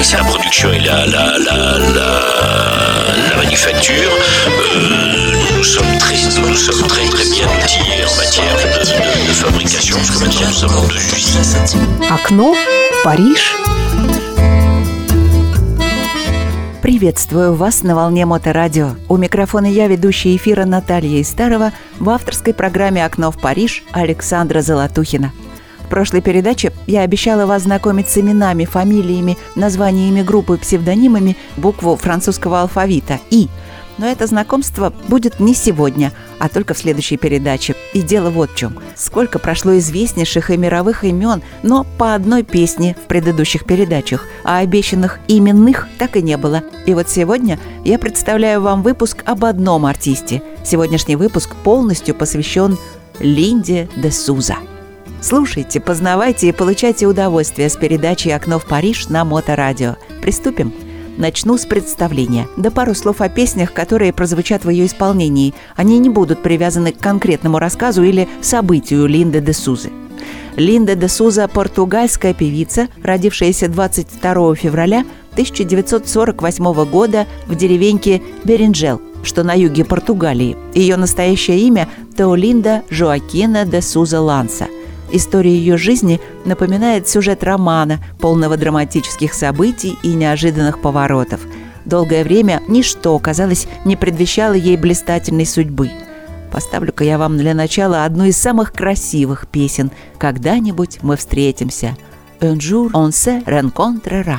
la production et la, la, la, la, manufacture, euh, nous sommes très, nous sommes très très bien outillés en matière de, de, de fabrication, parce que maintenant nous avons deux usines. Окно Париж. Приветствую вас на волне Моторадио. У микрофона я, ведущая эфира Наталья Истарова, в авторской программе «Окно в Париж» Александра Золотухина. Прошлой передаче я обещала вас знакомить с именами, фамилиями, названиями группы, псевдонимами букву французского алфавита «И», но это знакомство будет не сегодня, а только в следующей передаче. И дело вот в чем. Сколько прошло известнейших и мировых имен, но по одной песне в предыдущих передачах, а обещанных именных так и не было. И вот сегодня я представляю вам выпуск об одном артисте. Сегодняшний выпуск полностью посвящен Линде де Суза. Слушайте, познавайте и получайте удовольствие с передачей «Окно в Париж» на Моторадио. Приступим. Начну с представления. Да пару слов о песнях, которые прозвучат в ее исполнении. Они не будут привязаны к конкретному рассказу или событию Линды де Сузы. Линда де Суза – португальская певица, родившаяся 22 февраля 1948 года в деревеньке Беринджел, что на юге Португалии. Ее настоящее имя – Теолинда Жоакина де Суза Ланса – История ее жизни напоминает сюжет романа, полного драматических событий и неожиданных поворотов. Долгое время ничто, казалось, не предвещало ей блистательной судьбы. Поставлю-ка я вам для начала одну из самых красивых песен «Когда-нибудь мы встретимся». «Un jour on se rencontrera».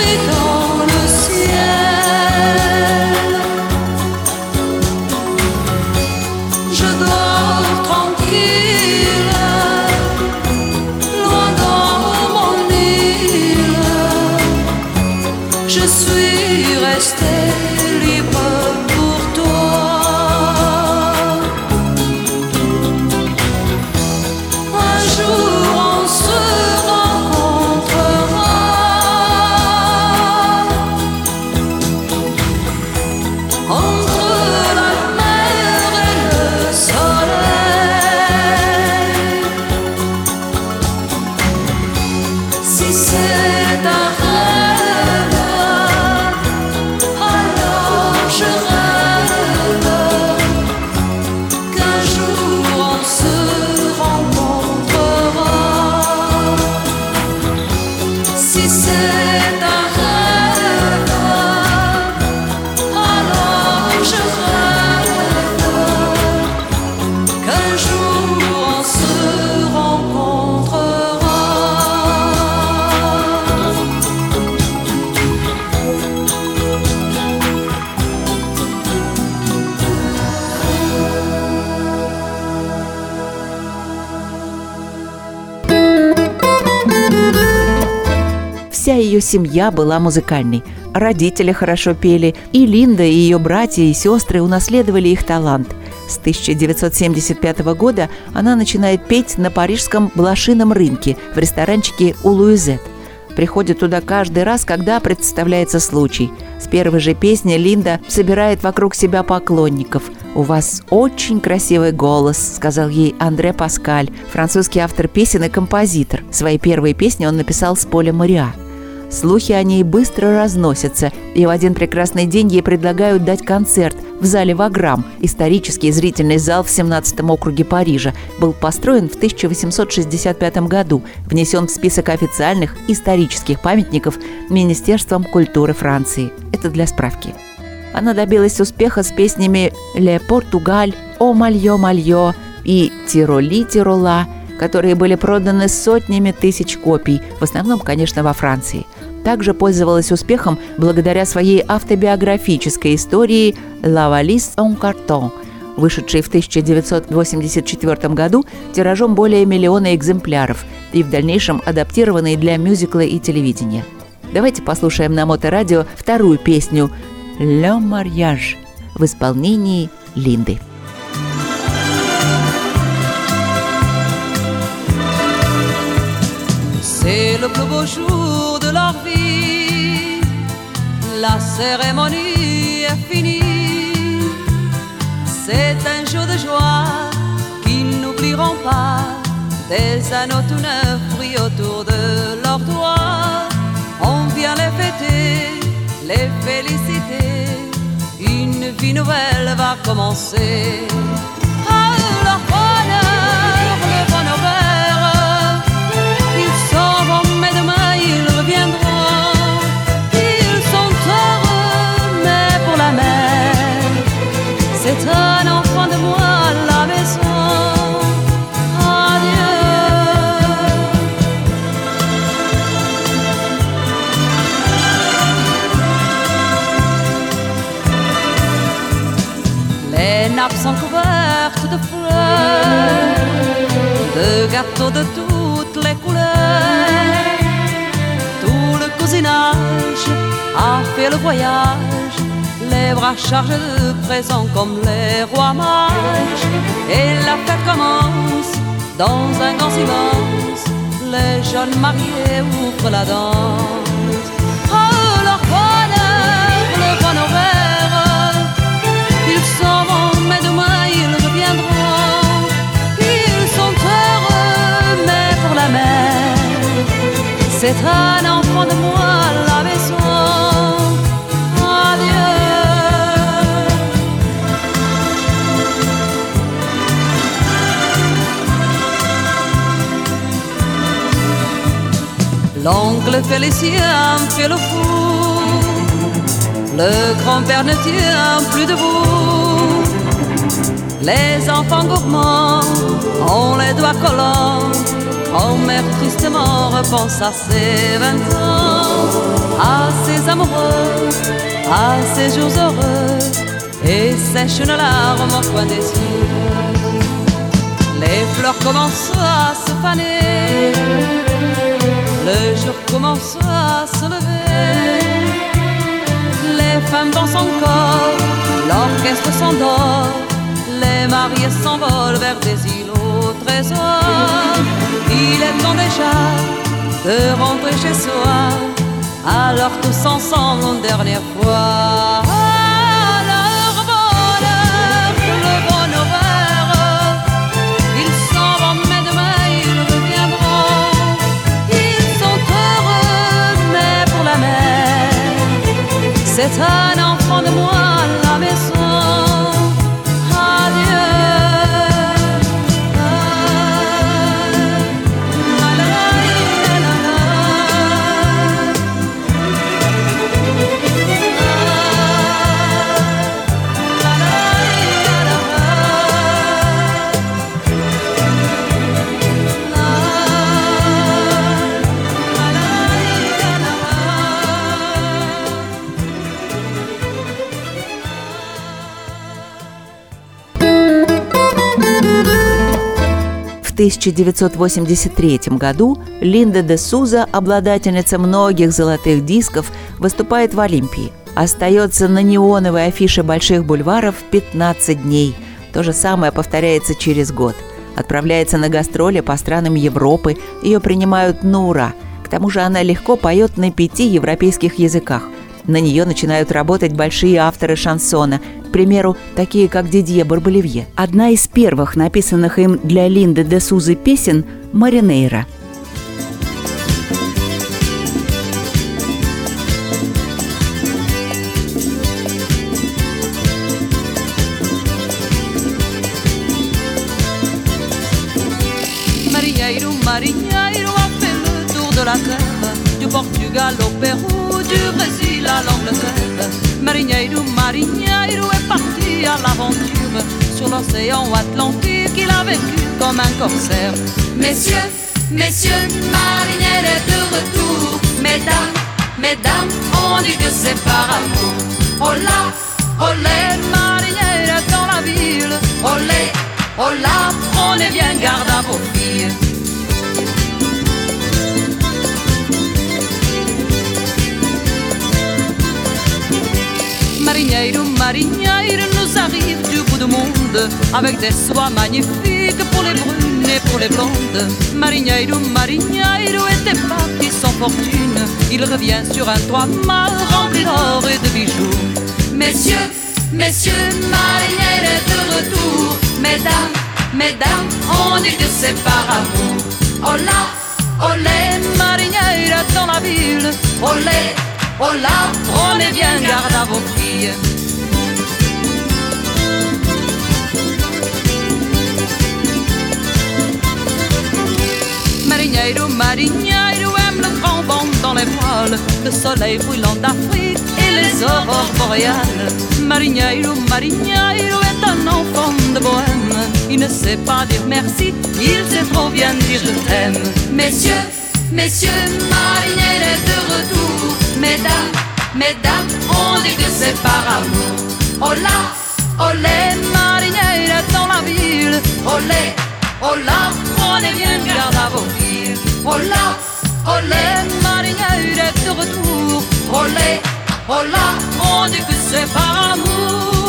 sweet home. Семья была музыкальной. Родители хорошо пели, и Линда и ее братья и сестры унаследовали их талант. С 1975 года она начинает петь на парижском блошином рынке в ресторанчике у Луизет – приходит туда каждый раз, когда представляется случай. С первой же песни Линда собирает вокруг себя поклонников. «У вас очень красивый голос», — сказал ей Андре Паскаль, французский автор песен и композитор. Свои первые песни он написал с поля Мариа. Слухи о ней быстро разносятся, и в один прекрасный день ей предлагают дать концерт в зале Ваграм. Исторический зрительный зал в 17 округе Парижа был построен в 1865 году, внесен в список официальных исторических памятников Министерством культуры Франции. Это для справки. Она добилась успеха с песнями «Ле Португаль», «О мальё мальё» и «Тироли Тирола», которые были проданы сотнями тысяч копий, в основном, конечно, во Франции – также пользовалась успехом благодаря своей автобиографической истории «La valise en carton», вышедшей в 1984 году тиражом более миллиона экземпляров и в дальнейшем адаптированной для мюзикла и телевидения. Давайте послушаем на моторадио вторую песню «Le mariage» в исполнении Линды. C'est le plus beau jour. La cérémonie est finie. C'est un jour de joie qu'ils n'oublieront pas. Des anneaux tout neufs brillent autour de leurs doigts. On vient les fêter, les féliciter. Une vie nouvelle va commencer. De toutes les couleurs. Tout le cousinage a fait le voyage, les bras chargés de présents comme les rois mages. Et la fête commence dans un grand silence, les jeunes mariés ouvrent la danse. Félicien fait le fou. Le grand-père ne tient plus debout. Les enfants gourmands ont les doigts collants Grand-mère tristement repense à ses vingt ans, à ses amoureux, à ses jours heureux, et sèche une larme au coin des yeux. Les fleurs commencent à se faner, le jour commence à se lever. Les femmes dansent encore, l'orchestre s'endort, les mariés s'envolent vers des îlots trésor. Il est temps déjà de rentrer chez soi, alors tous ensemble une dernière fois. set high. 1983 году Линда де Суза, обладательница многих золотых дисков, выступает в Олимпии. Остается на неоновой афише больших бульваров 15 дней. То же самое повторяется через год. Отправляется на гастроли по странам Европы, ее принимают на ура. К тому же она легко поет на пяти европейских языках – на нее начинают работать большие авторы шансона, примеру, такие как Дидье Барболевье. Одна из первых написанных им для Линды де Сузы песен «Маринейра». Portugal au Pérou du Brésil à l'Angleterre. Marinheiro, marinheiro à l'aventure sur l'océan Atlantique. Il a vécu comme un corsaire. Messieurs, messieurs, marinheiro est de retour. Mesdames, mesdames, on dit que c'est par amour. Hola, olé, marinheiro est dans la ville. Olé, hola, prenez bien garde à vos filles. Marinheiro, marinheiro Avec des soies magnifiques pour les brunes et pour les blondes. Marinheiro, marinheiro était parti sans fortune Il revient sur un toit mal rempli d'or et de bijoux. Messieurs, messieurs, marinheiro est de retour. Mesdames, mesdames, on dit que c'est par amour. Hola, olé, dans la ville. Olé, hola, prenez bien garde à vos filles Marinheiro, marinheiro aime le grand vent dans les voiles, le soleil brûlant d'Afrique et les aurores boréales. Marinheiro, marinheiro est un enfant de bohème. Il ne sait pas dire merci, il sait trop bien dire je t'aime. Messieurs, messieurs, marinheiro est de retour. Mesdames, mesdames, on dit que c'est par amour. Hola, olé, marinheiro est dans la ville. Olé, hola, prenez bien garde à vos Oh là, oh les mariés de retour. Oh là, oh là, on dit que c'est par amour.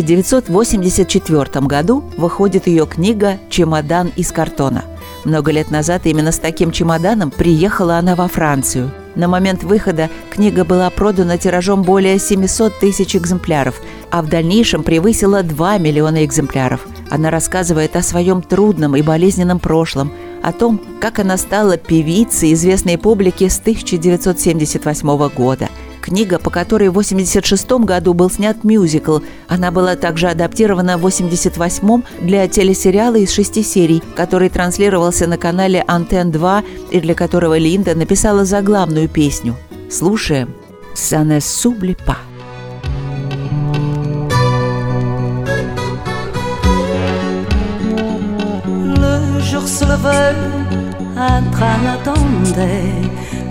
1984 году выходит ее книга «Чемодан из картона». Много лет назад именно с таким чемоданом приехала она во Францию. На момент выхода книга была продана тиражом более 700 тысяч экземпляров, а в дальнейшем превысила 2 миллиона экземпляров. Она рассказывает о своем трудном и болезненном прошлом, о том, как она стала певицей известной публике с 1978 года. Книга, по которой в 1986 году был снят мюзикл. Она была также адаптирована в 1988 для телесериала из шести серий, который транслировался на канале «Антен 2» и для которого Линда написала заглавную песню. Слушаем «Ça ne s'oublie pas». Le jour se levait, un train attendait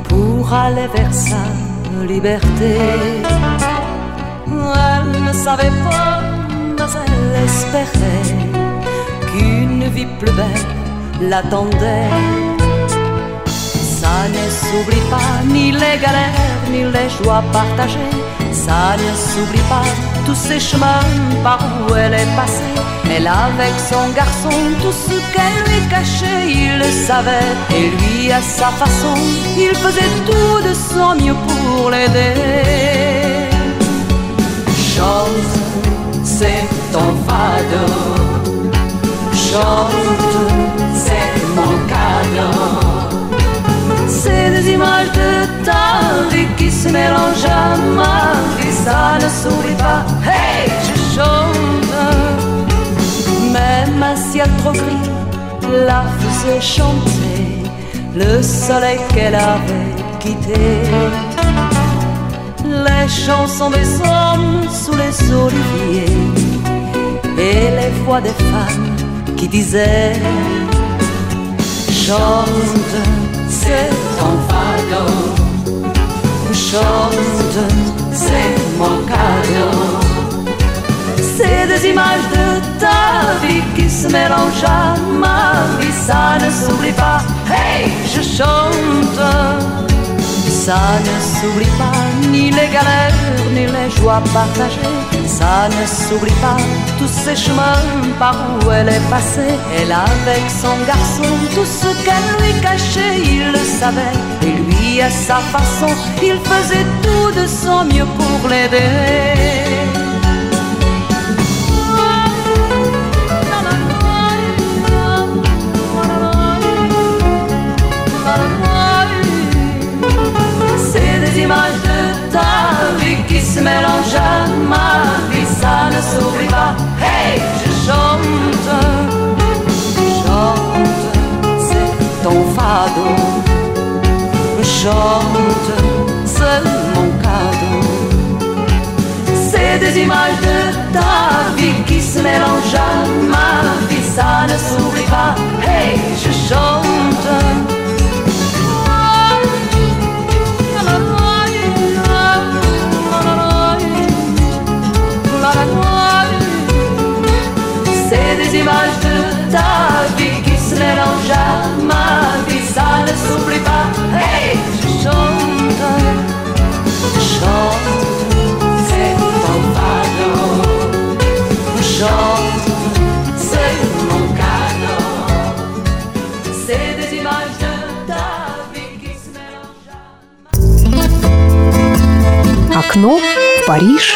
pour aller vers sa liberté. Elle ne savait pas, mais elle espérait qu'une vie plus belle l'attendait. Ça ne s'oublie pas ni les galères, ni les joies partagées. Ça ne s'oublie pas tous ces chemins par où elle est passée. Elle avec son garçon, tout ce qu'elle lui cachait, il le savait. Et lui, à sa façon, il faisait tout de son mieux pour l'aider. Chante, c'est ton fardeau. Chante, c'est mon cadeau. C'est des images de ta vie se mélangent à ma vie. Ça ne s'oublie pas. Hey, je chante. Même un ciel trop gris la faisait chanter. Le soleil qu'elle avait quitté. Les chansons des hommes sous les oliviers et les voix des femmes qui disaient Chante, c'est ton. Chante, c'est mon cadeau. C'est des images de ta vie qui se mélangent à ma vie. Ça ne s'oublie pas. Hey, je chante ça ne s'oublie pas, ni les galères, ni les joies partagées. Ça ne s'oublie pas, tous ces chemins par où elle est passée. Elle avec son garçon, tout ce qu'elle lui cachait, il le savait. Et lui, à sa façon, il faisait tout de son mieux pour l'aider. images de ta vie qui se mélange à ma vie, ça ne s'oublie pas. Hey, je chante, chante, c'est ton fado. Chante, c'est mon cadeau. C'est des images de ta qui se mélangent à ma vie, ça ne s'oublie pas. Hey, je chante. images de ta Окно Париж.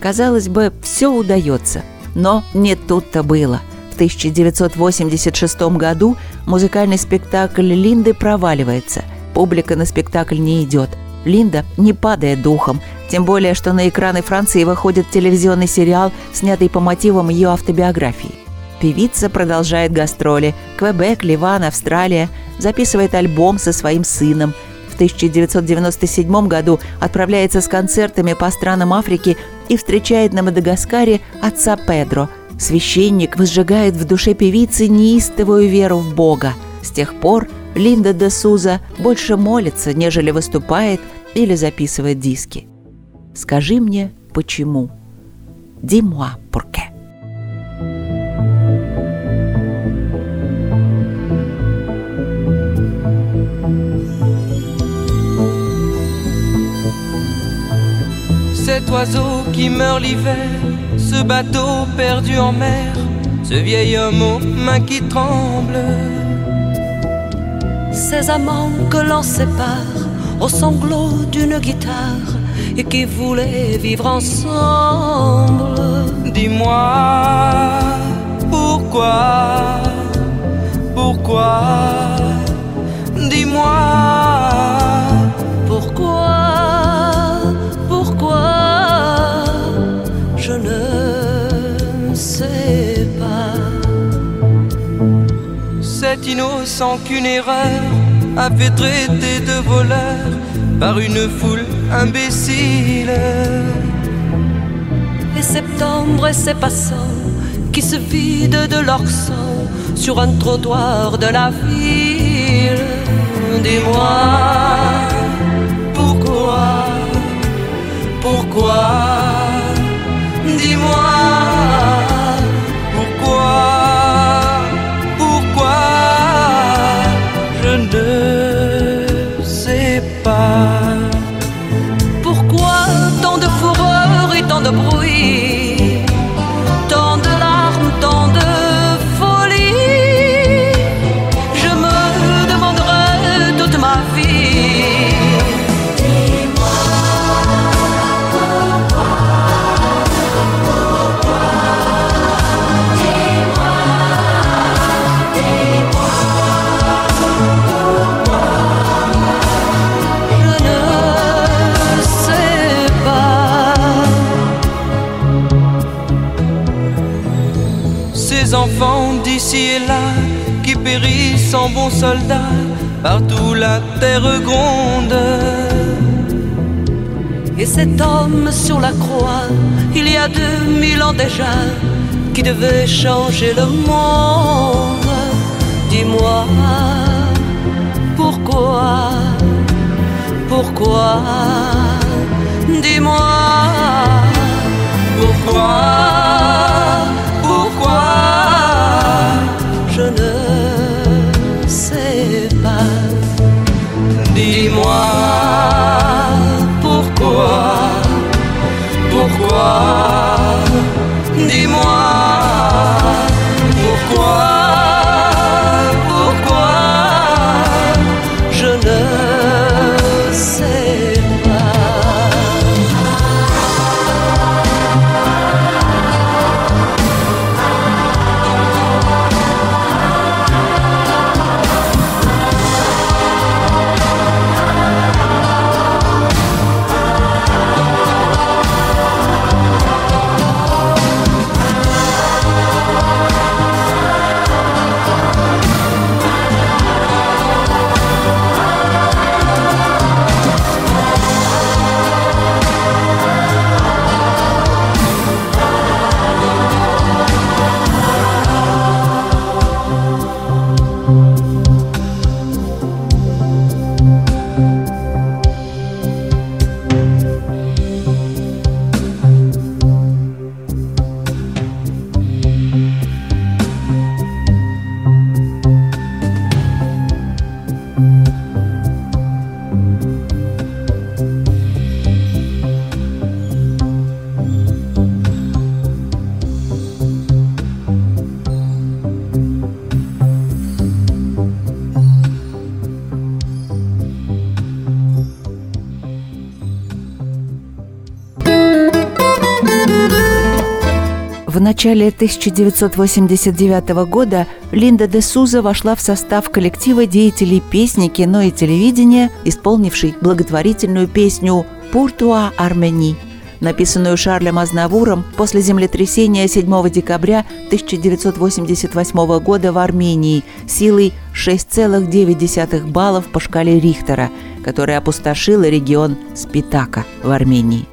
Казалось бы, все удается – но не тут-то было. В 1986 году музыкальный спектакль Линды проваливается. Публика на спектакль не идет. Линда не падает духом, тем более, что на экраны Франции выходит телевизионный сериал, снятый по мотивам ее автобиографии. Певица продолжает гастроли. Квебек, Ливан, Австралия. Записывает альбом со своим сыном. В 1997 году отправляется с концертами по странам Африки и встречает на Мадагаскаре отца Педро. Священник возжигает в душе певицы неистовую веру в Бога. С тех пор Линда де Суза больше молится, нежели выступает или записывает диски. Скажи мне, почему? Dis-moi pourquoi. cet oiseau qui meurt l'hiver, ce bateau perdu en mer, ce vieil homme aux mains qui tremblent. Ces amants que l'on sépare au sanglot d'une guitare et qui voulaient vivre ensemble. Dis-moi pourquoi, pourquoi, dis-moi innocent qu'une erreur avait traité de voleur par une foule imbécile. Et septembre et passants qui se vident de leur sang sur un trottoir de la ville. Dis-moi pourquoi, pourquoi, ici et là, qui périssent en bons soldats, partout la terre gronde. Et cet homme sur la croix, il y a deux mille ans déjà, qui devait changer le monde. Dis-moi pourquoi, pourquoi, dis-moi pourquoi, Dis-moi pourquoi, pourquoi. Начале 1989 года Линда де Суза вошла в состав коллектива деятелей песни, кино и телевидения, исполнившей благотворительную песню «Пуртуа Армени», написанную Шарлем Азнавуром после землетрясения 7 декабря 1988 года в Армении силой 6,9 баллов по шкале Рихтера, которая опустошила регион Спитака в Армении.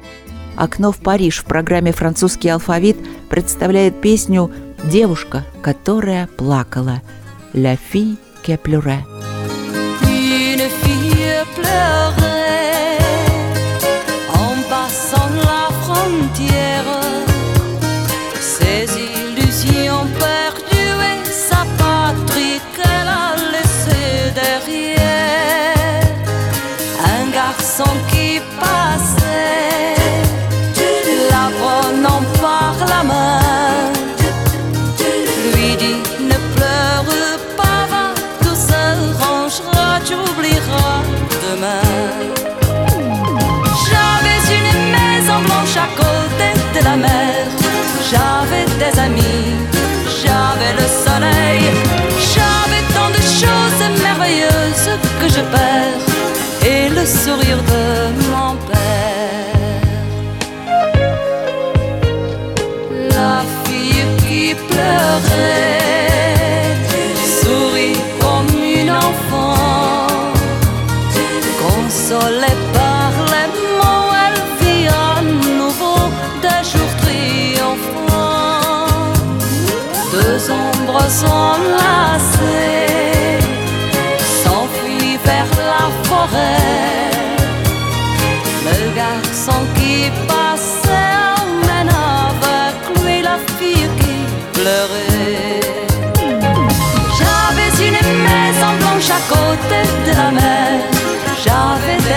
«Окно в Париж» в программе «Французский алфавит» представляет песню «Девушка, которая плакала» «La fille qui pleurait». ski.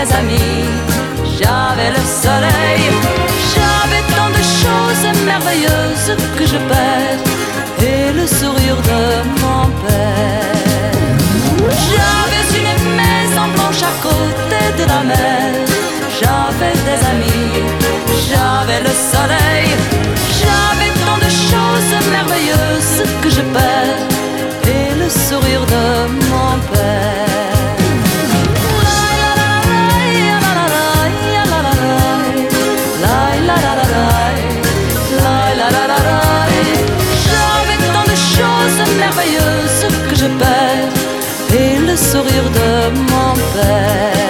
Des amis, j'avais le soleil, j'avais tant de choses merveilleuses que je perds. Et le sourire de mon père. J'avais une maison blanche à côté de la mer, j'avais des amis, j'avais le soleil, j'avais tant de choses merveilleuses que je perds je perds et le sourire de mon père.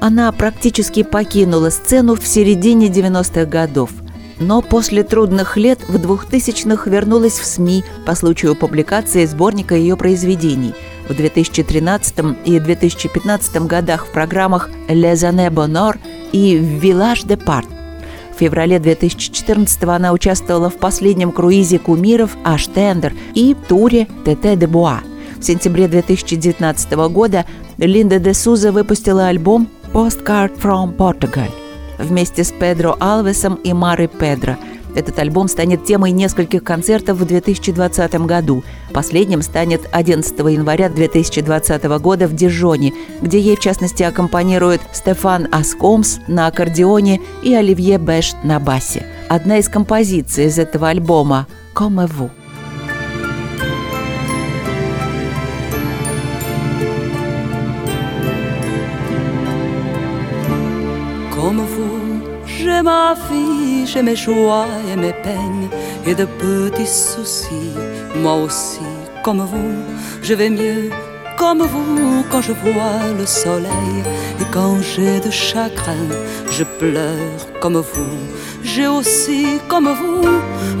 Она практически покинула сцену в середине 90-х годов. Но после трудных лет в 2000-х вернулась в СМИ по случаю публикации сборника ее произведений. В 2013 и 2015 годах в программах «Les années bonheur» и «Village de Part». В феврале 2014 она участвовала в последнем круизе кумиров «Аштендер» и туре «ТТ де Буа». В сентябре 2019 года Линда де Суза выпустила альбом «Postcard from Portugal» вместе с Педро Алвесом и Марой Педро. Этот альбом станет темой нескольких концертов в 2020 году. Последним станет 11 января 2020 года в Дижоне, где ей, в частности, аккомпанируют Стефан Аскомс на аккордеоне и Оливье Бэш на басе. Одна из композиций из этого альбома «Comme vous». Comme vous, j'ai ma vie, j'ai mes joies et mes peines et de petits soucis. Moi aussi, comme vous, je vais mieux. Comme vous, quand je vois le soleil et quand j'ai de chagrin, je pleure comme vous. J'ai aussi, comme vous,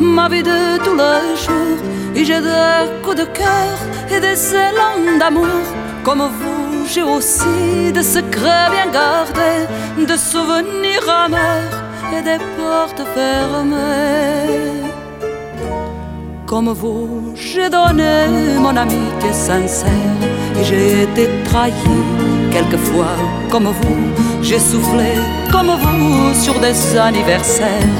ma vie de tous les jours et j'ai des coups de cœur et des élans d'amour comme vous, j'ai aussi des secrets bien gardés, des souvenirs amers et des portes fermées. Comme vous, j'ai donné mon amitié sincère et j'ai été trahi quelquefois. Comme vous, j'ai soufflé comme vous sur des anniversaires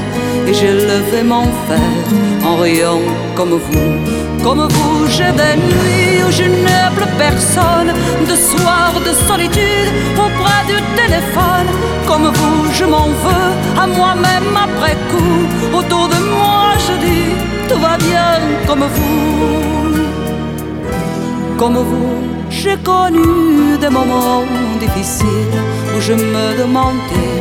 et j'ai levé mon verre en riant comme vous. Comme vous, j'ai des nuits où je n'ai plus personne, de soirs de solitude auprès du téléphone. Comme vous, je m'en veux à moi-même après coup. Autour de moi, je dis tout va bien comme vous. Comme vous, j'ai connu des moments difficiles où je me demandais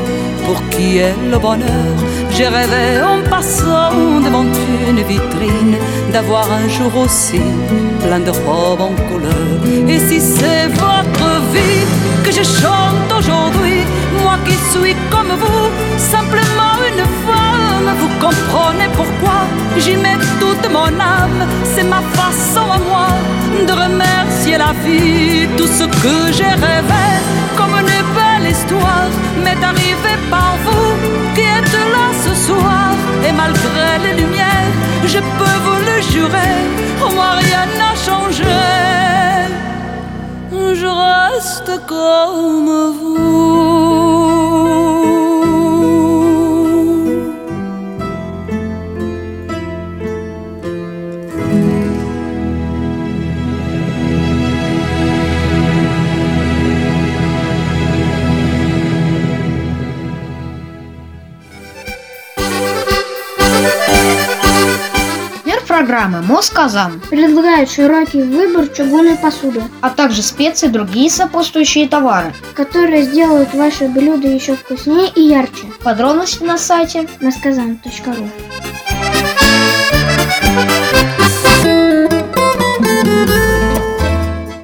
pour qui est le bonheur. J'ai rêvé en passant devant une vitrine d'avoir un jour aussi plein de robes en couleur. Et si c'est votre vie que je chante aujourd'hui, moi qui suis comme vous, simplement une femme, vous comprenez pourquoi j'y mets toute mon âme. C'est ma façon à moi de remercier la vie, tout ce que j'ai rêvé comme une belle histoire m'est arrivé par vous qui êtes là ce soir. Et malgré les lumières, je peux vous le jurer, moi rien n'a changé. Je reste comme vous. Программы «Москазан», предлагает широкий выбор чугунной посуды, а также специи и другие сопутствующие товары, которые сделают ваши блюда еще вкуснее и ярче. Подробности на сайте. Москазан.ру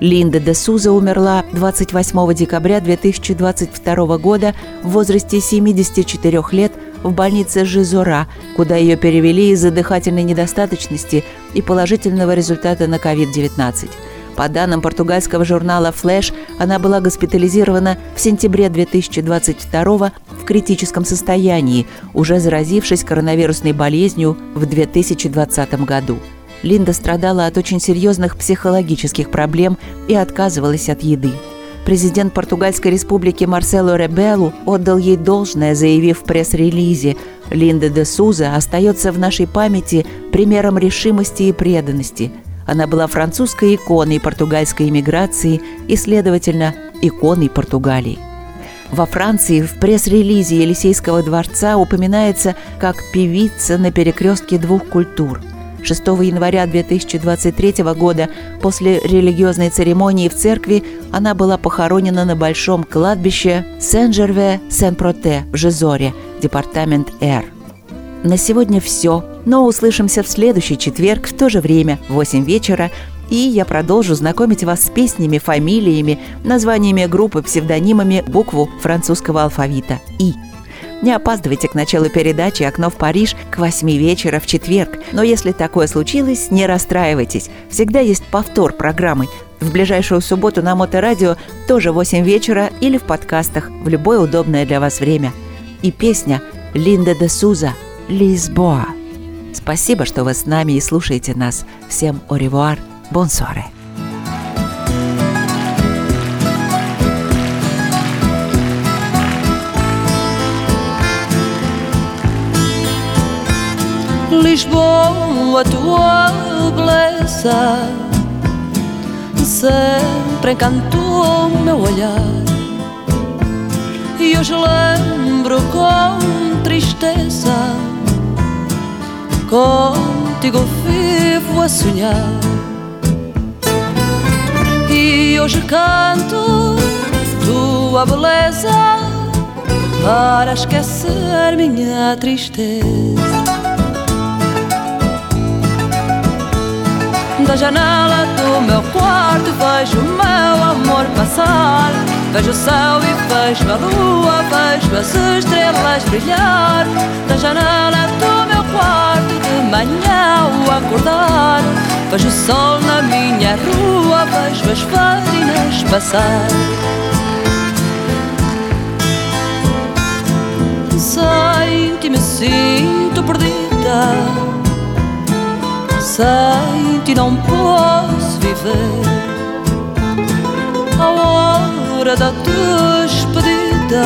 Линда де Суза умерла 28 декабря 2022 года в возрасте 74 лет в больнице Жизора, куда ее перевели из-за дыхательной недостаточности и положительного результата на COVID-19. По данным португальского журнала Flash, она была госпитализирована в сентябре 2022 в критическом состоянии, уже заразившись коронавирусной болезнью в 2020 году. Линда страдала от очень серьезных психологических проблем и отказывалась от еды. Президент Португальской республики Марсело Ребелу отдал ей должное, заявив в пресс-релизе «Линда де Суза остается в нашей памяти примером решимости и преданности. Она была французской иконой португальской иммиграции и, следовательно, иконой Португалии». Во Франции в пресс-релизе Елисейского дворца упоминается как певица на перекрестке двух культур – 6 января 2023 года после религиозной церемонии в церкви она была похоронена на большом кладбище Сен-Жерве-Сен-Проте в Жизоре, департамент Р. На сегодня все, но услышимся в следующий четверг в то же время, в 8 вечера, И я продолжу знакомить вас с песнями, фамилиями, названиями группы, псевдонимами букву французского алфавита «И». Не опаздывайте к началу передачи «Окно в Париж» к 8 вечера в четверг. Но если такое случилось, не расстраивайтесь. Всегда есть повтор программы. В ближайшую субботу на Моторадио тоже 8 вечера или в подкастах в любое удобное для вас время. И песня Линда де Суза «Лисбоа». Спасибо, что вы с нами и слушаете нас. Всем au revoir, Lisboa, tua beleza sempre encantou meu olhar. E hoje lembro com tristeza, contigo vivo a sonhar. E hoje canto tua beleza para esquecer minha tristeza. Da janela do meu quarto vejo o meu amor passar. Vejo o céu e vejo a lua, vejo as estrelas brilhar. Da janela do meu quarto de manhã ao acordar. Vejo o sol na minha rua, vejo as farinas passar. Sem ti me sinto perdida sem ti não posso viver. A hora da despedida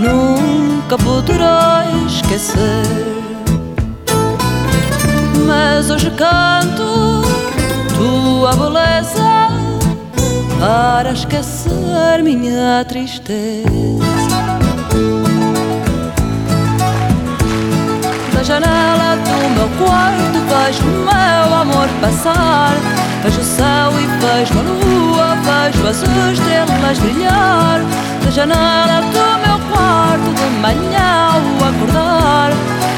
nunca poderei esquecer. Mas hoje canto tua beleza para esquecer minha tristeza. Da janela do meu quarto vejo o meu amor passar. Vejo o céu e vejo a lua, vejo as estrelas brilhar. Da janela do meu quarto de manhã ao acordar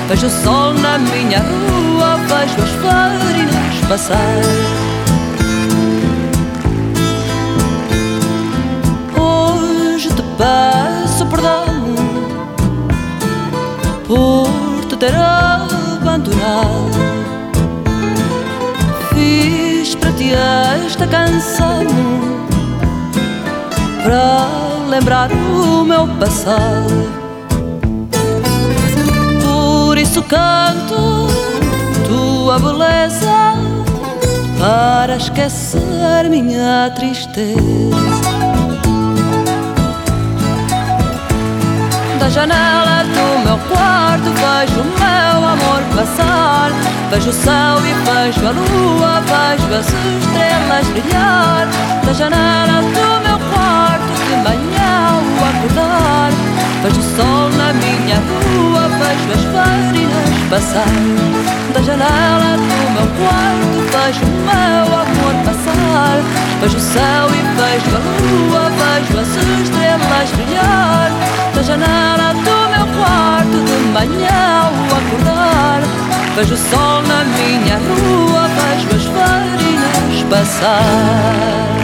Vejo o sol na minha rua, vejo as farinas passar. Hoje te peço perdão por ter abandonado. Fiz para ti esta canção para lembrar o meu passado. Por isso canto tua beleza para esquecer minha tristeza. Janela do meu quarto vejo o meu amor passar. Vejo o céu e vejo a lua, vejo as estrelas brilhar. Da janela do meu quarto de manhã ao acordar Vejo o sol na minha rua, vejo as farinas passar. Da janela do meu quarto vejo o meu amor passar. Vejo o céu e vejo a lua, vejo as estrelas brilhar. Da janela do meu quarto de manhã ao acordar. Vejo o sol na minha rua, vejo as farinas passar